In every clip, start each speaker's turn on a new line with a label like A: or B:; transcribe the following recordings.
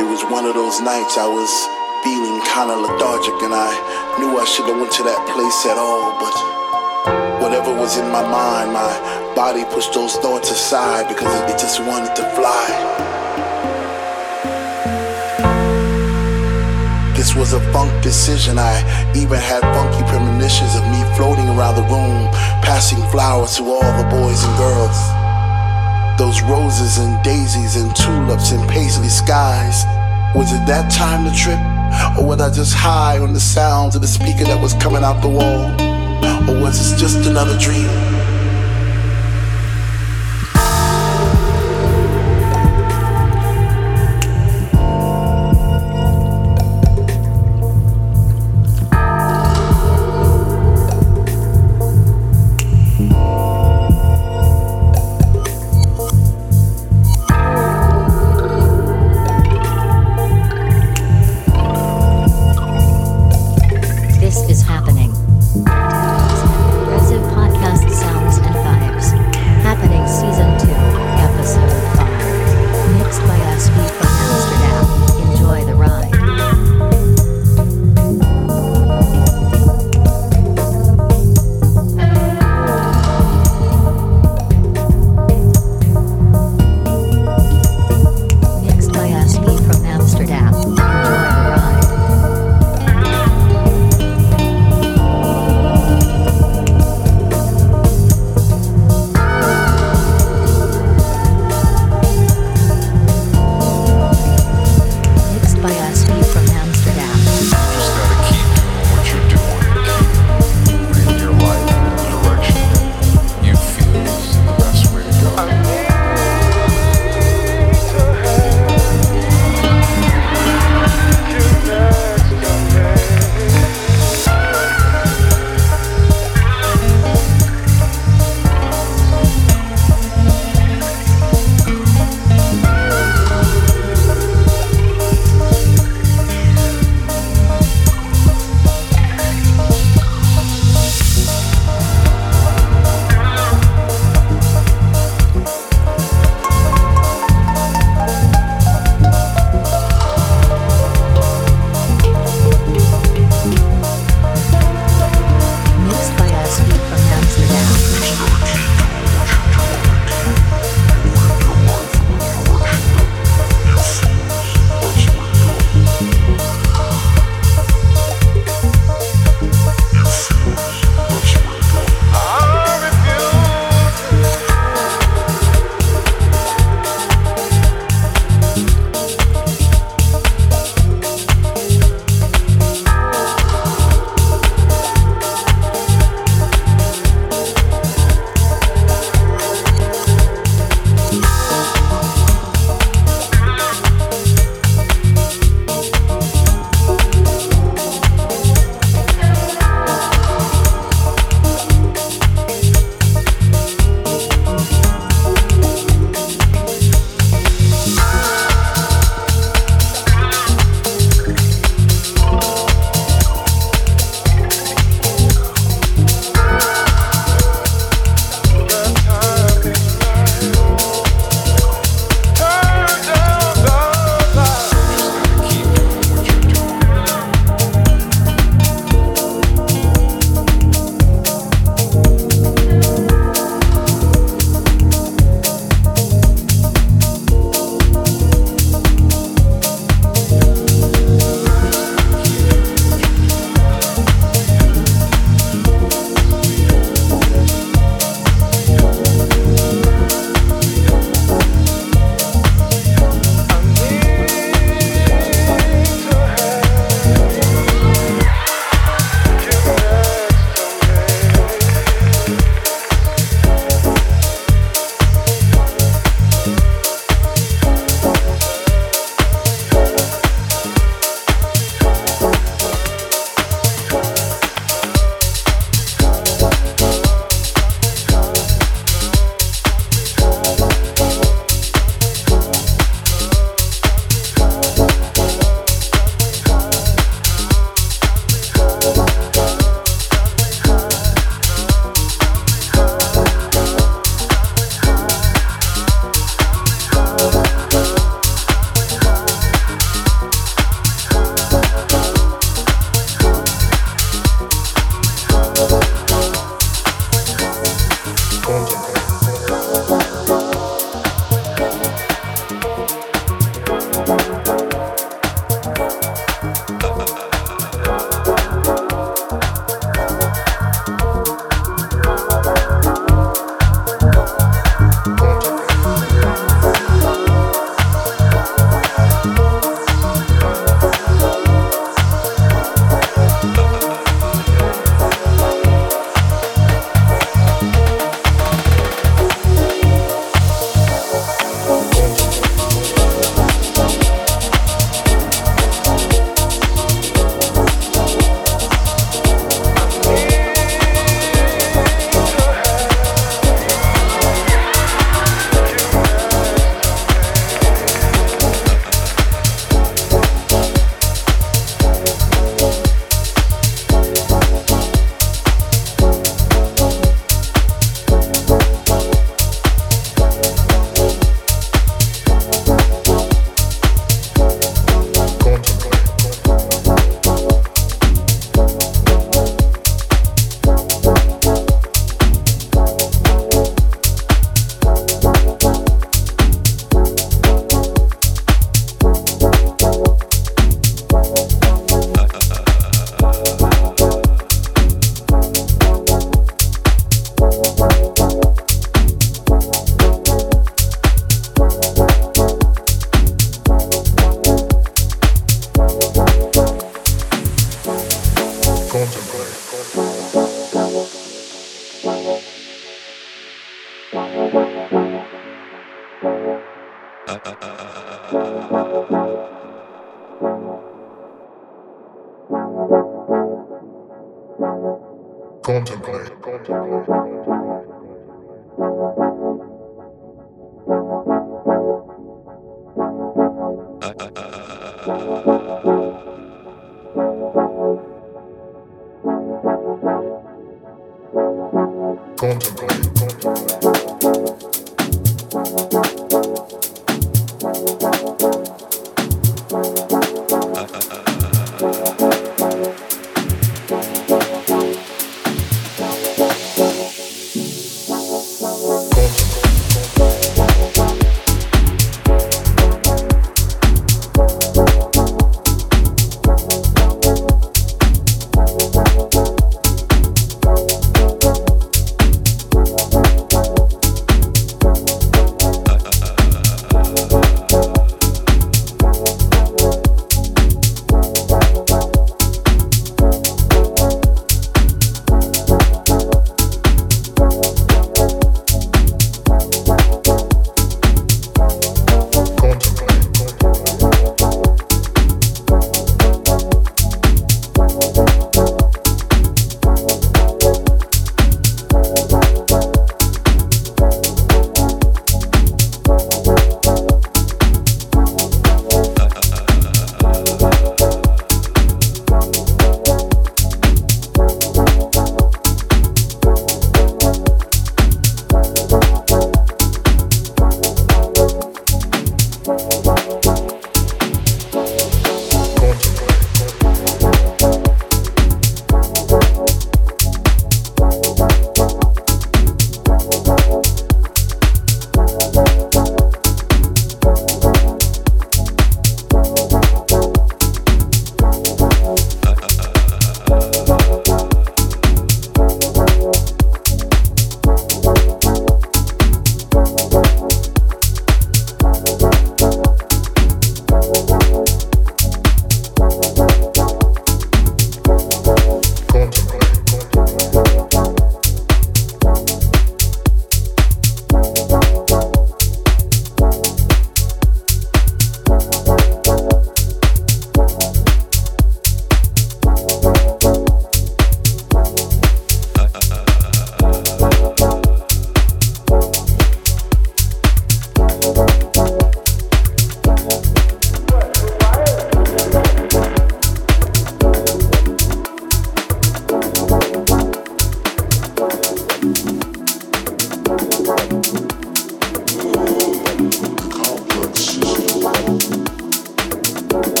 A: It was one of those nights I was feeling kinda lethargic and I knew I shouldn't have went to that place at all, but whatever was in my mind, my body pushed those thoughts aside because it just wanted to fly. This was a funk decision. I even had funky premonitions of me floating around the room, passing flowers to all the boys and girls. Those roses and daisies and tulips and paisley skies. Was it that time to trip? Or was I just high on the sounds of the speaker that was coming out the wall? Or was this just another dream?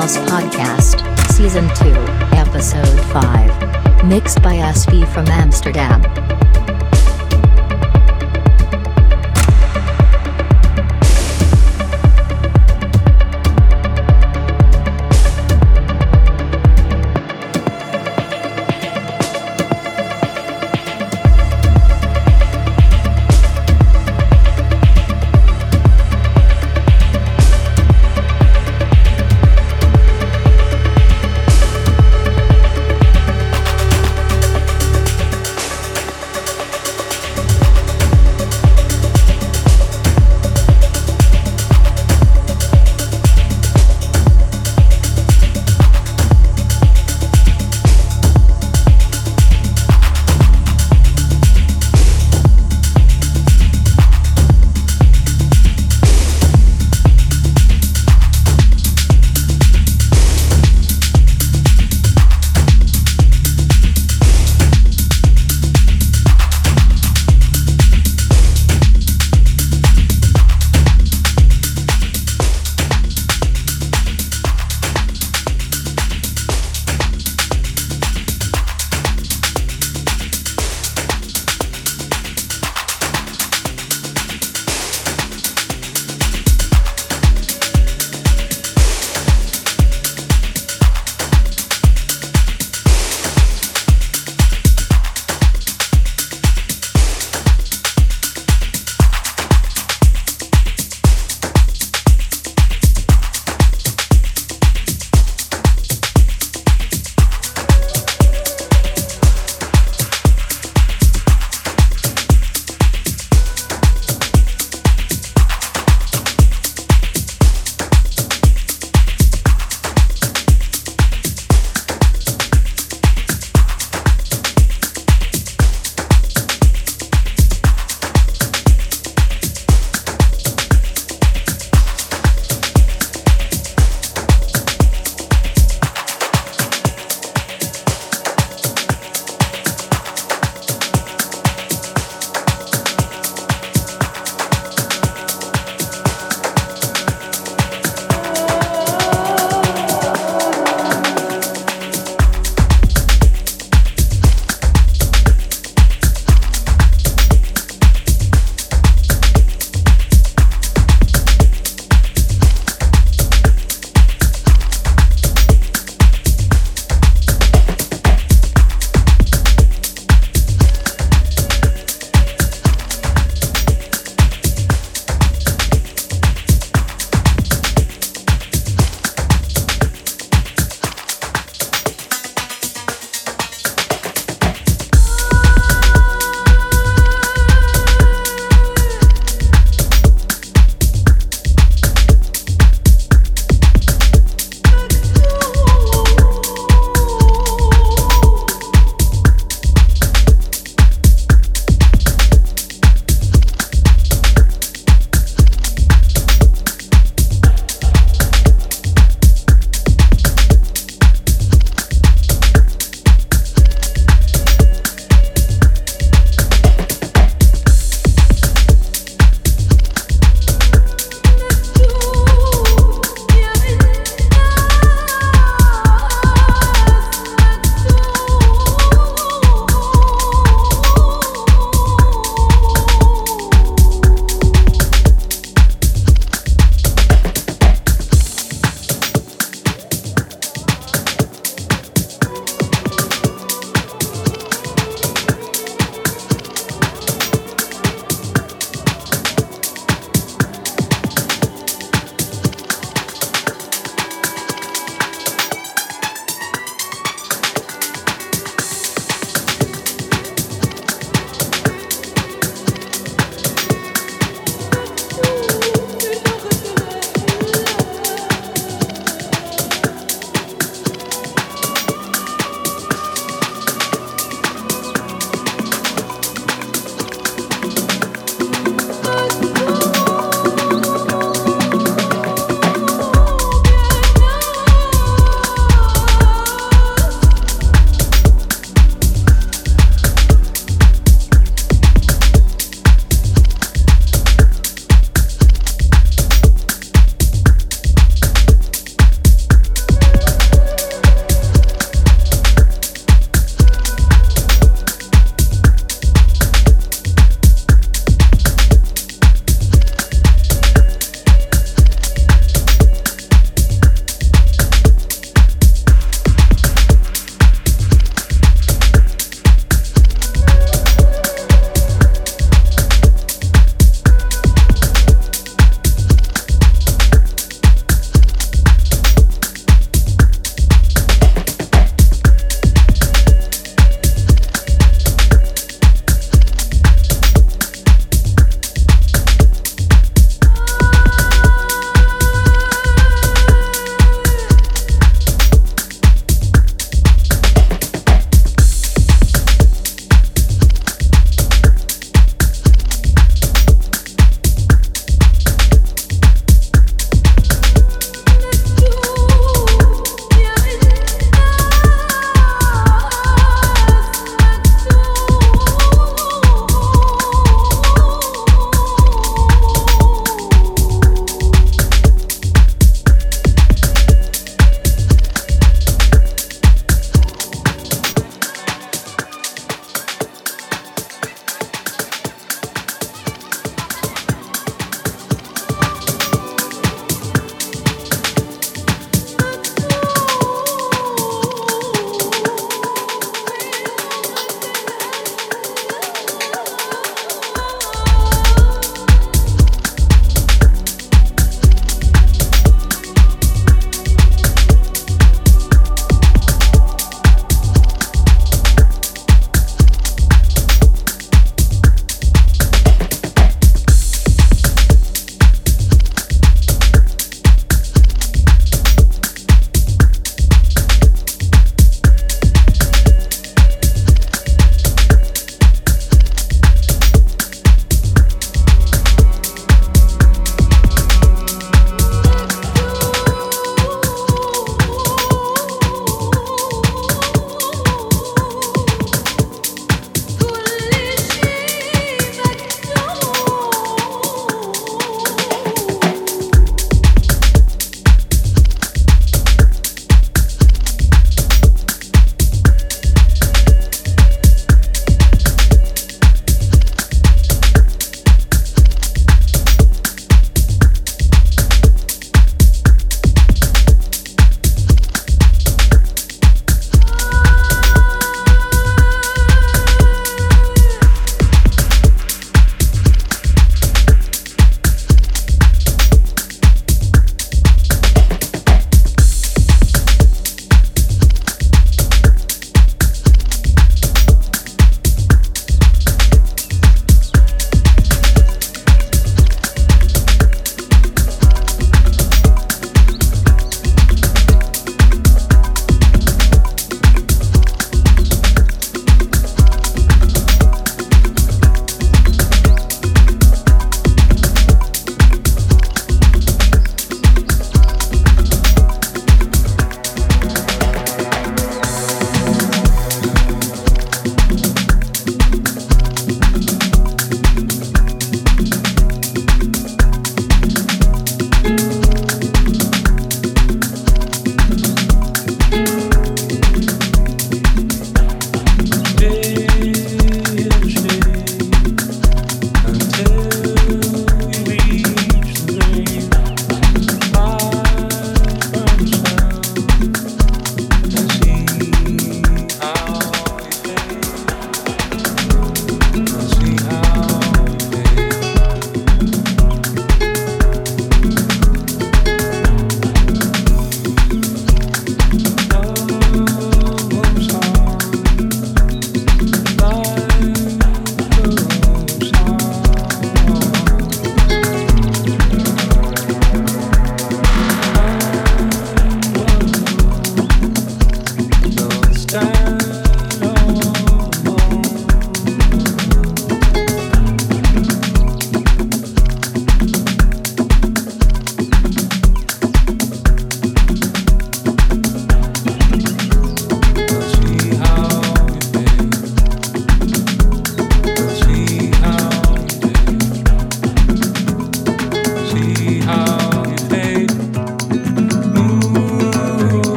B: House Podcast, Season 2, Episode 5. Mixed by SV from Amsterdam.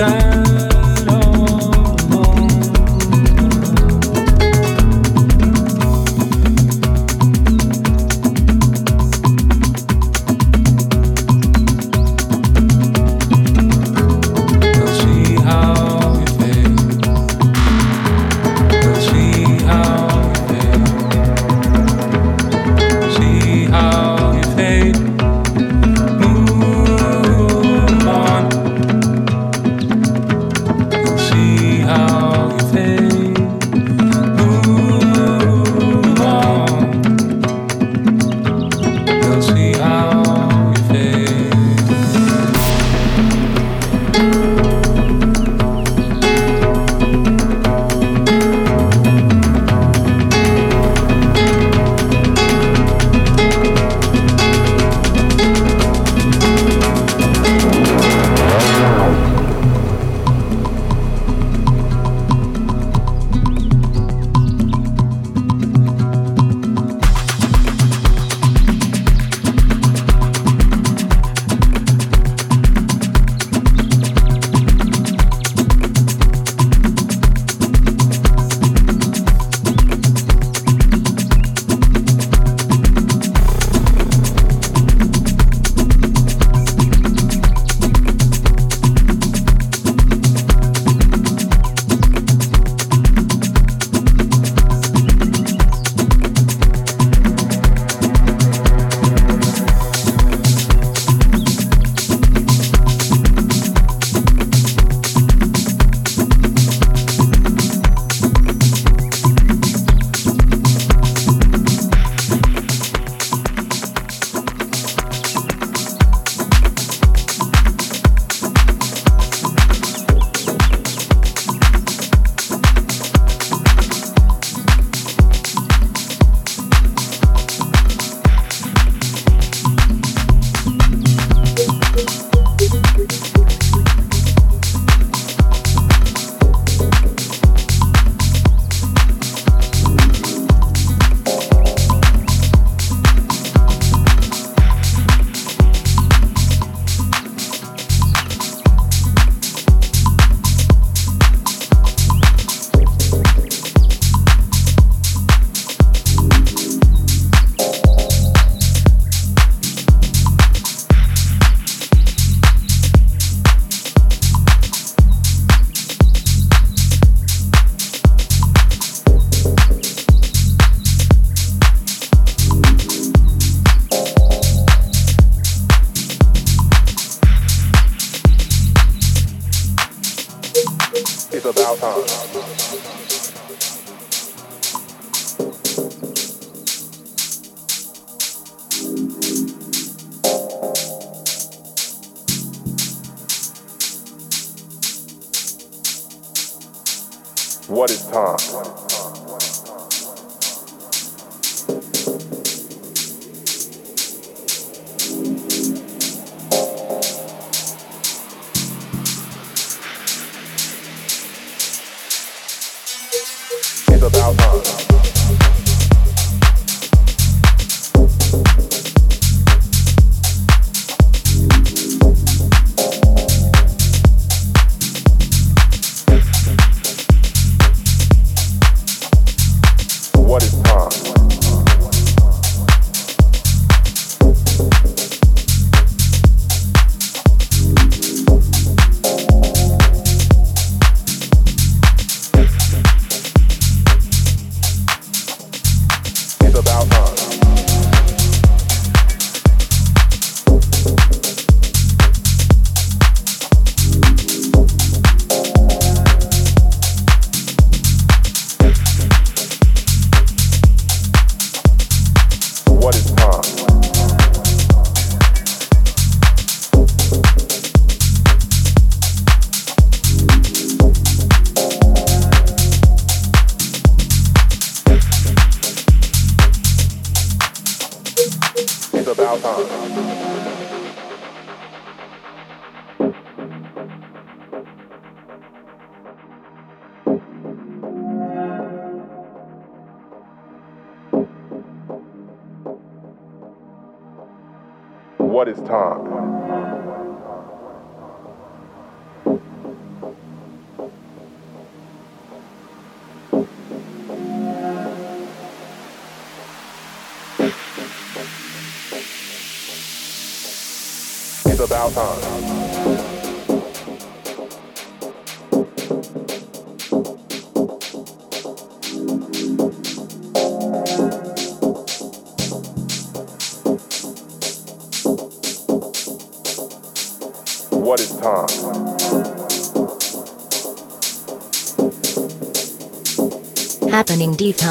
B: time.
C: Happening Deep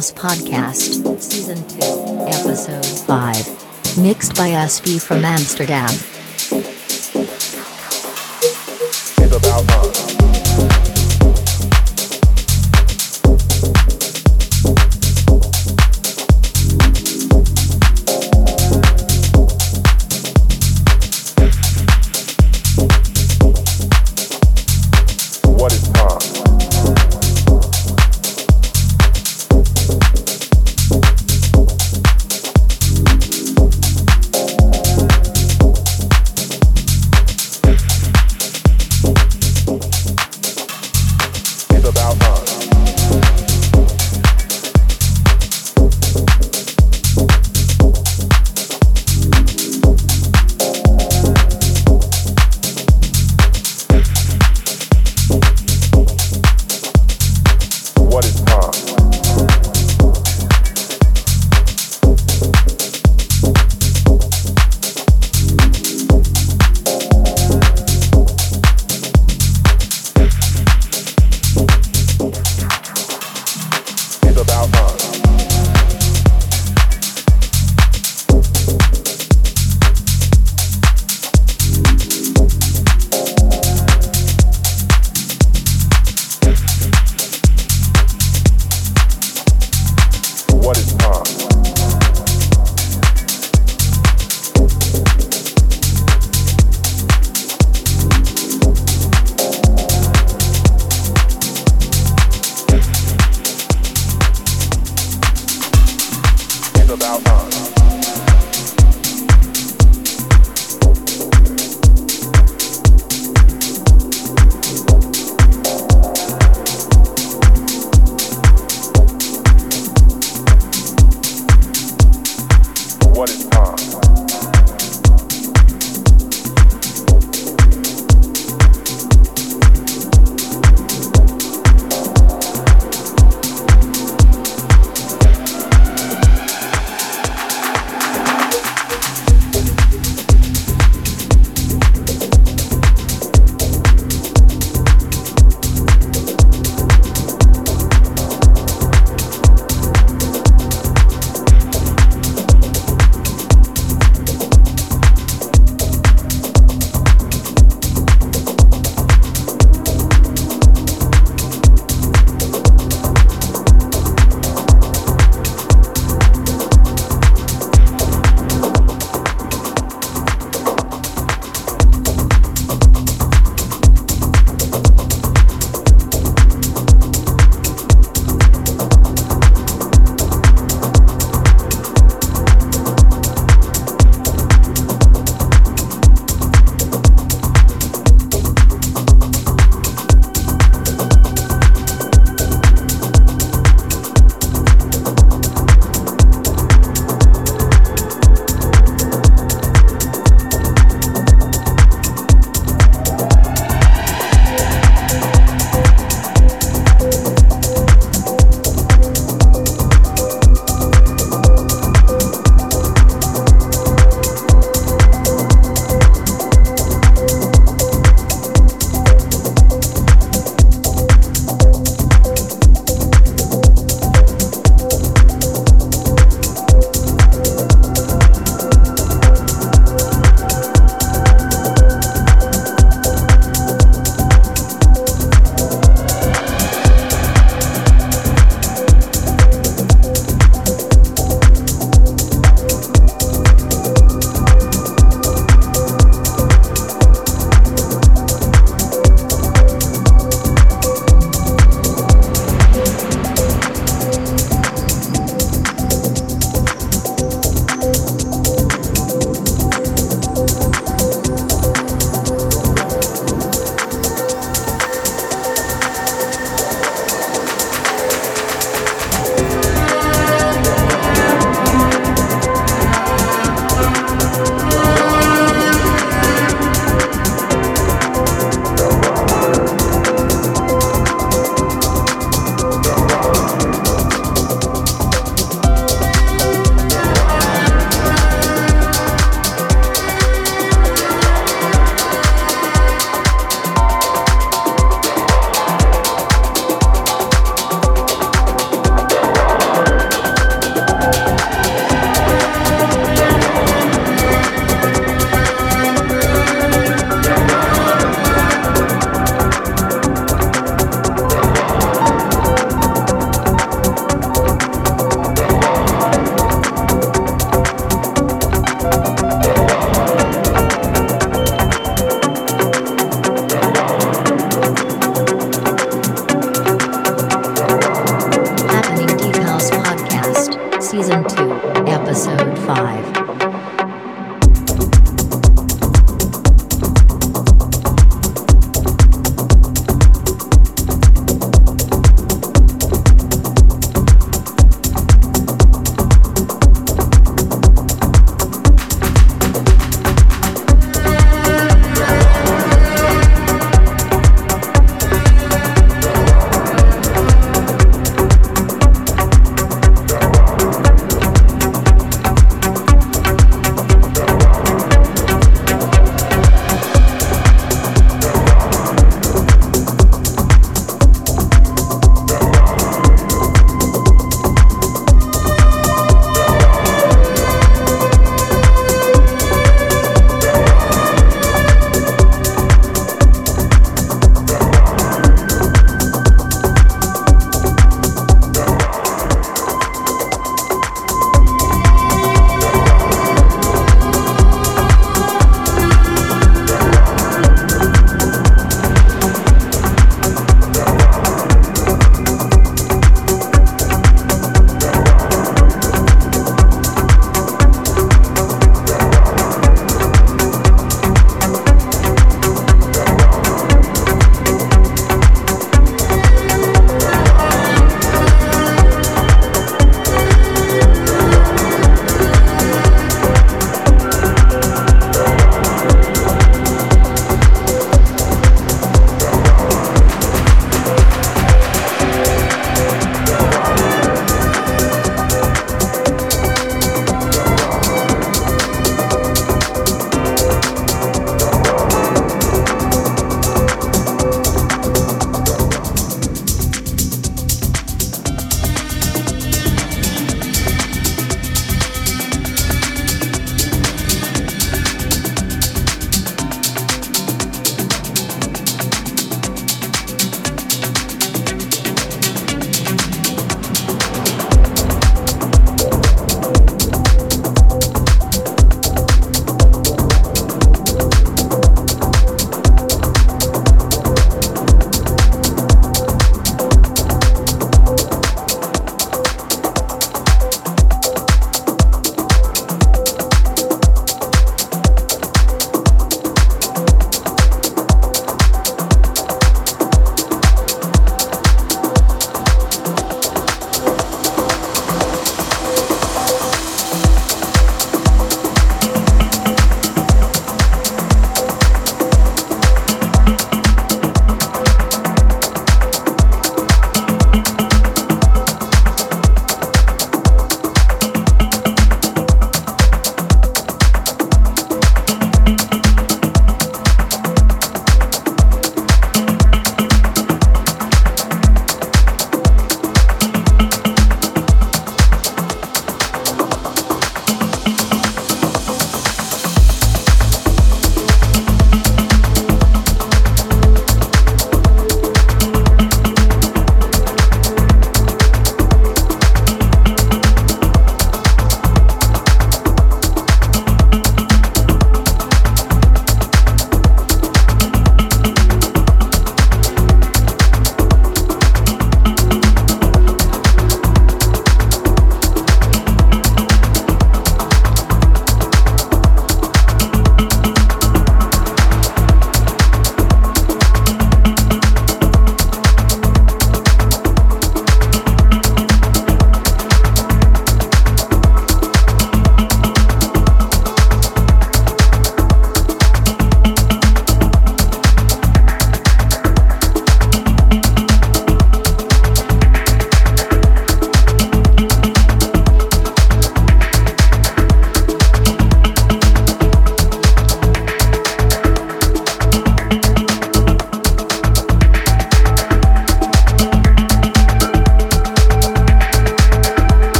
C: House Podcast, Season 2, Episode 5. Mixed by SP from Amsterdam.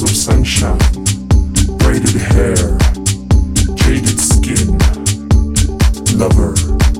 C: of sunshine, braided hair, jaded skin, lover.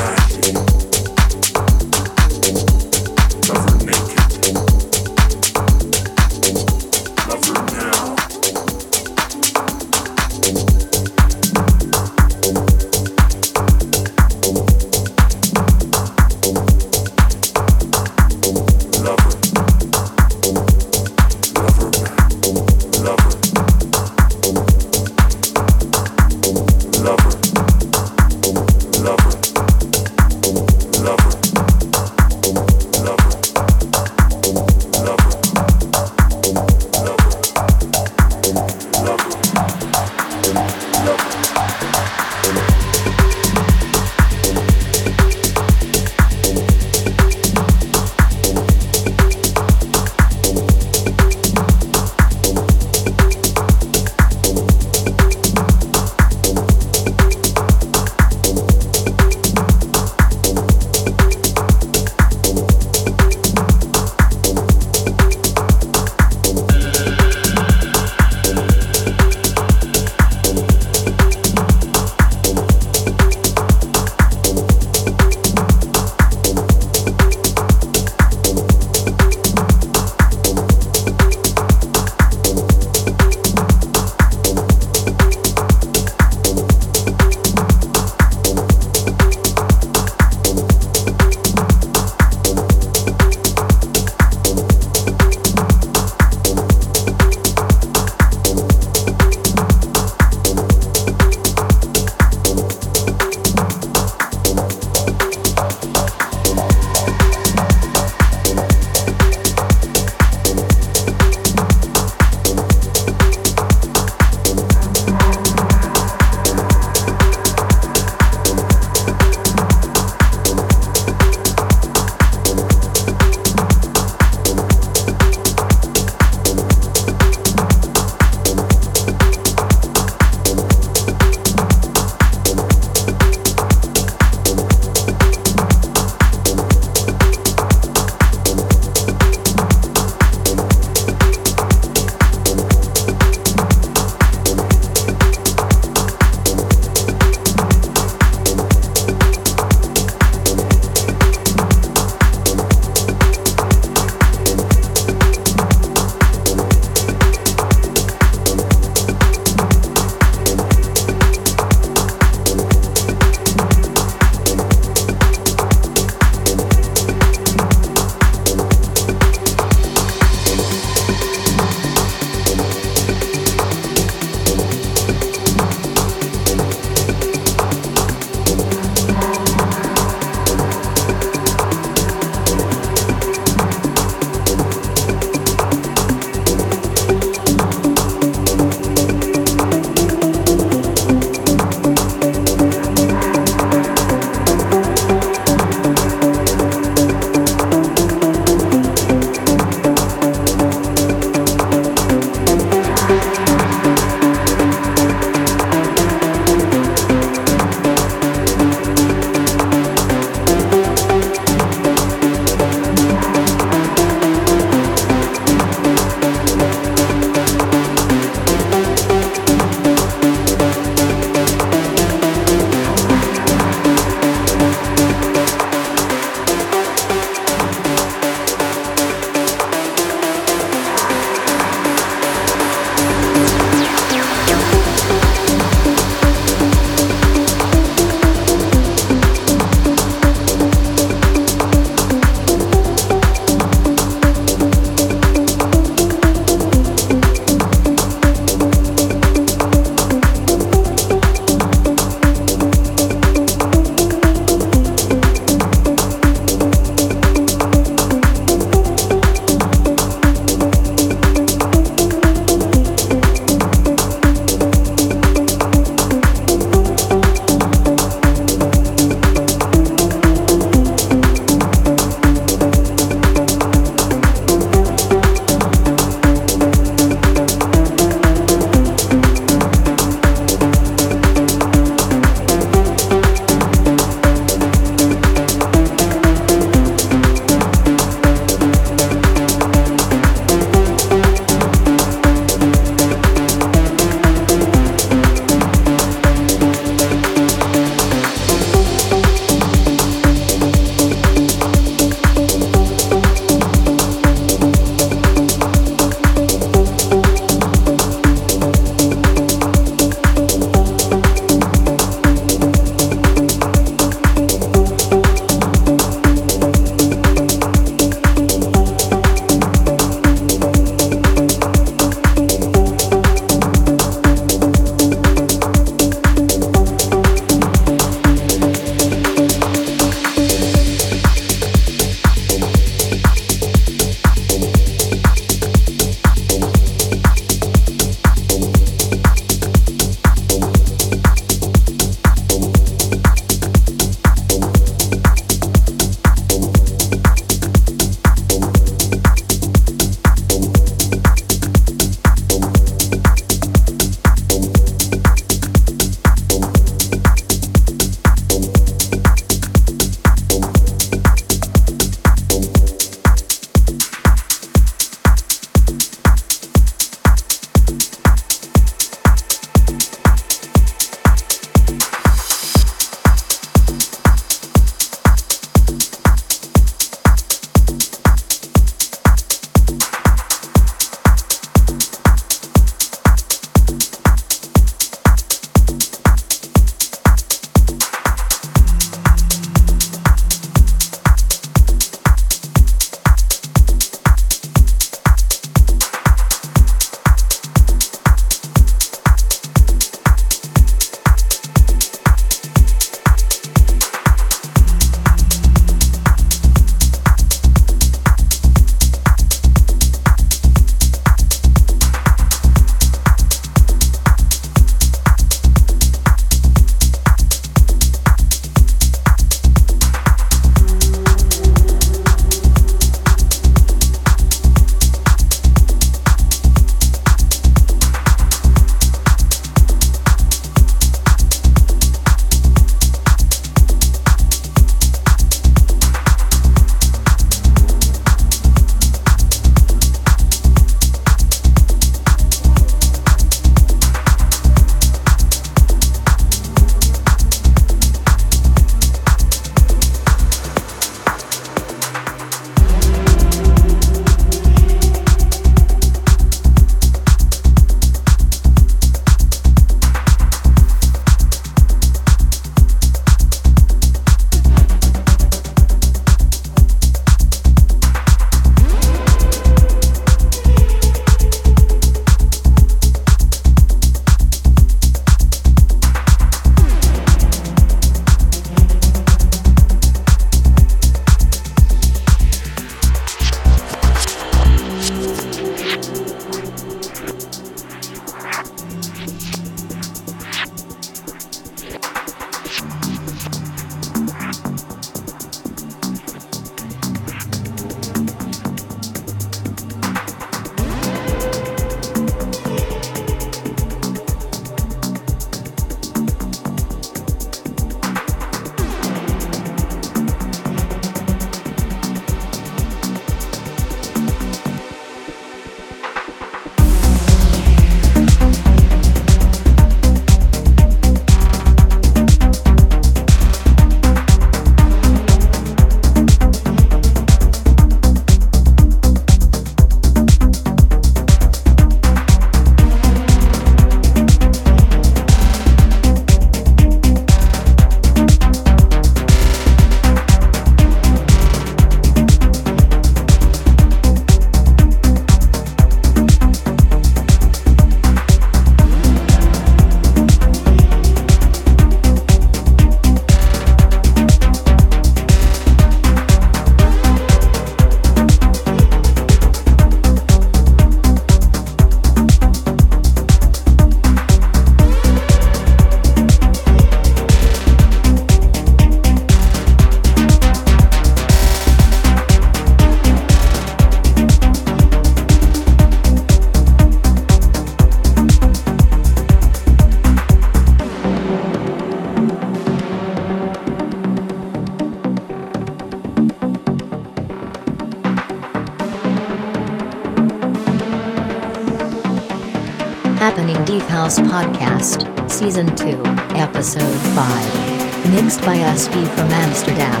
B: House Podcast, Season 2, Episode 5. Mixed by SB from Amsterdam.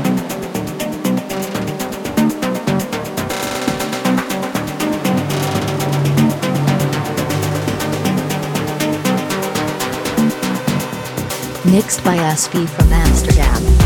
B: Mixed by SB from Amsterdam.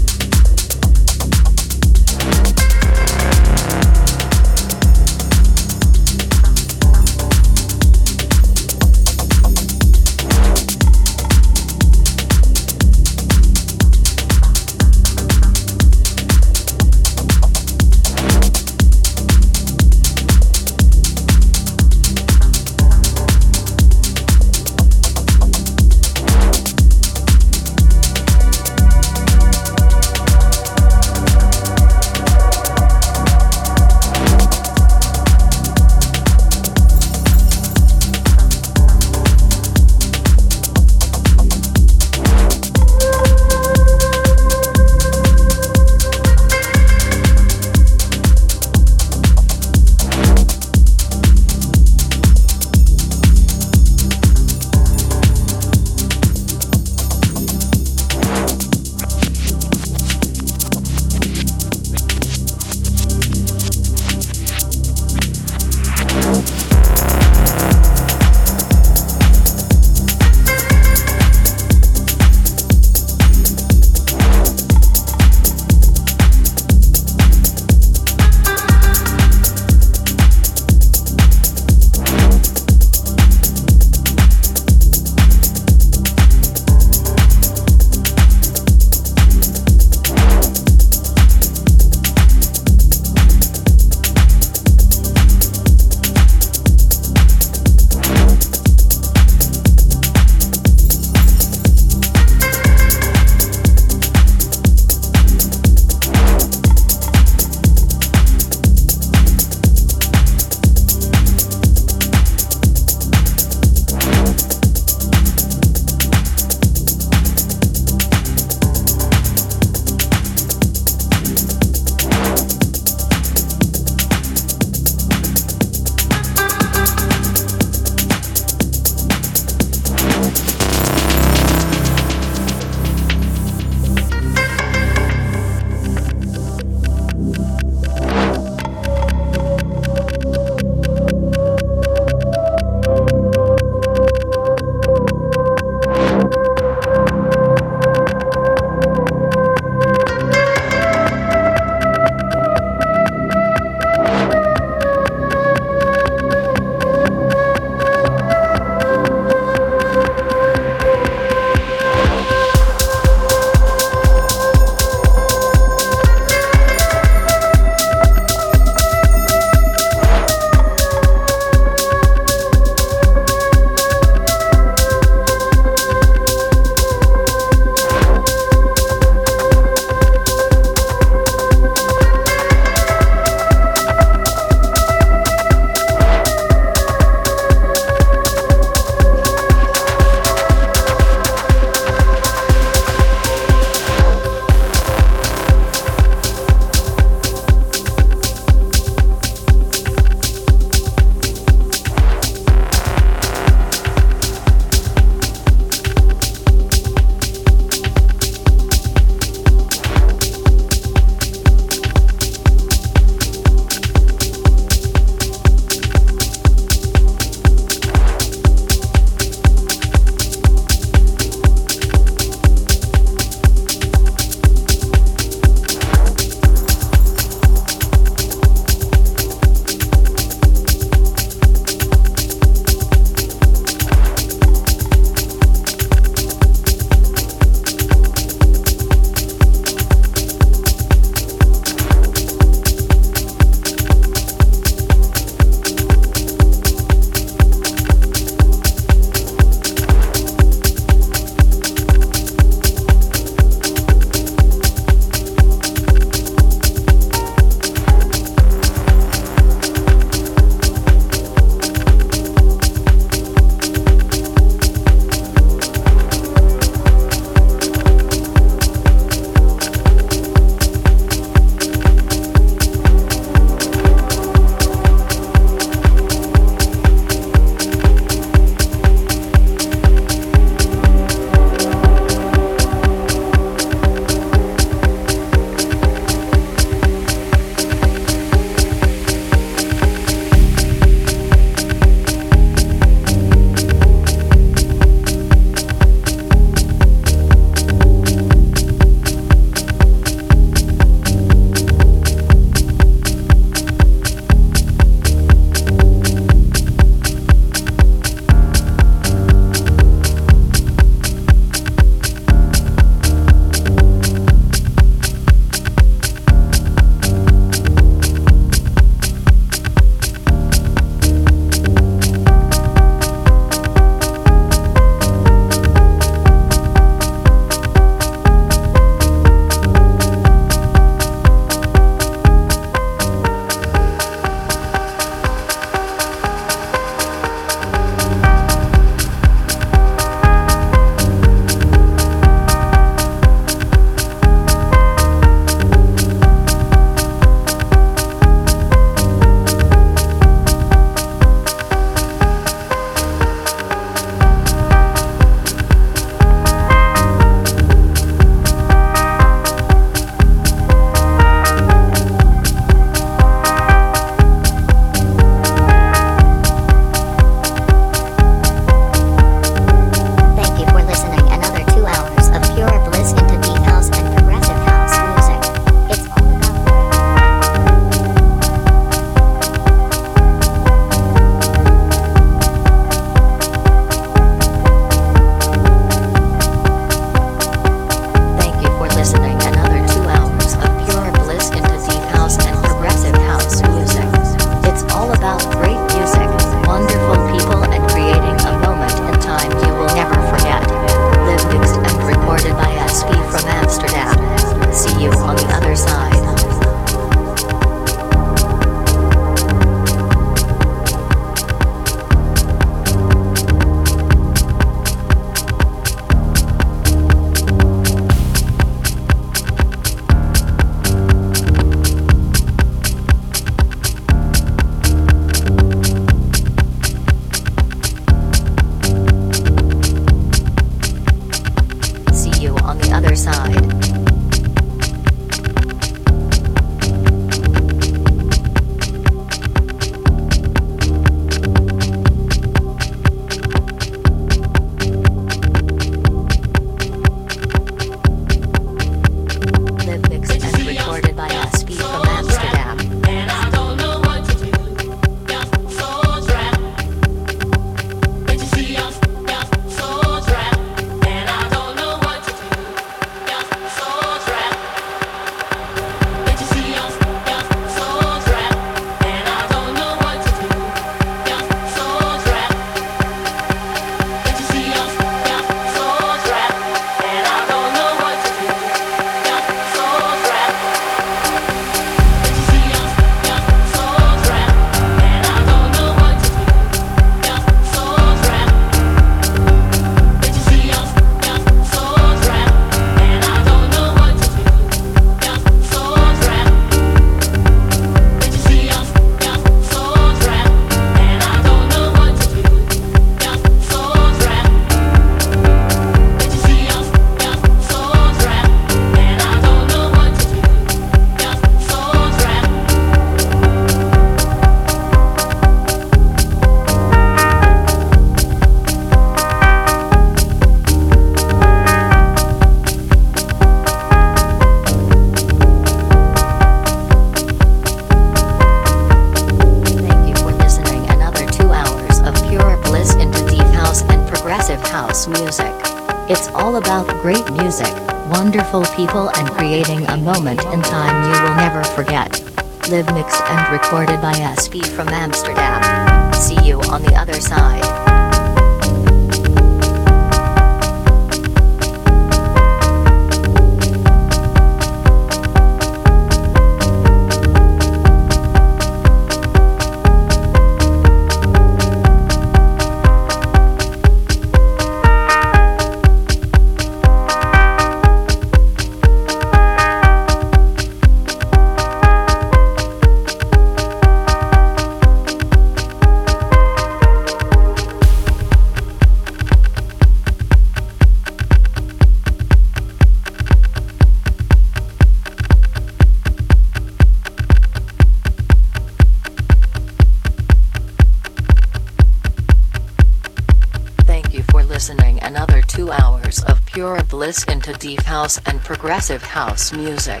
B: House and progressive house music.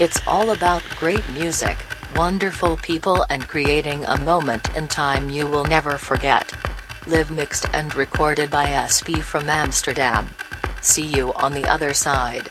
B: It's all about great music, wonderful people and creating a moment in time you will never forget. Live mixed and recorded by SP from Amsterdam. See you on the other side.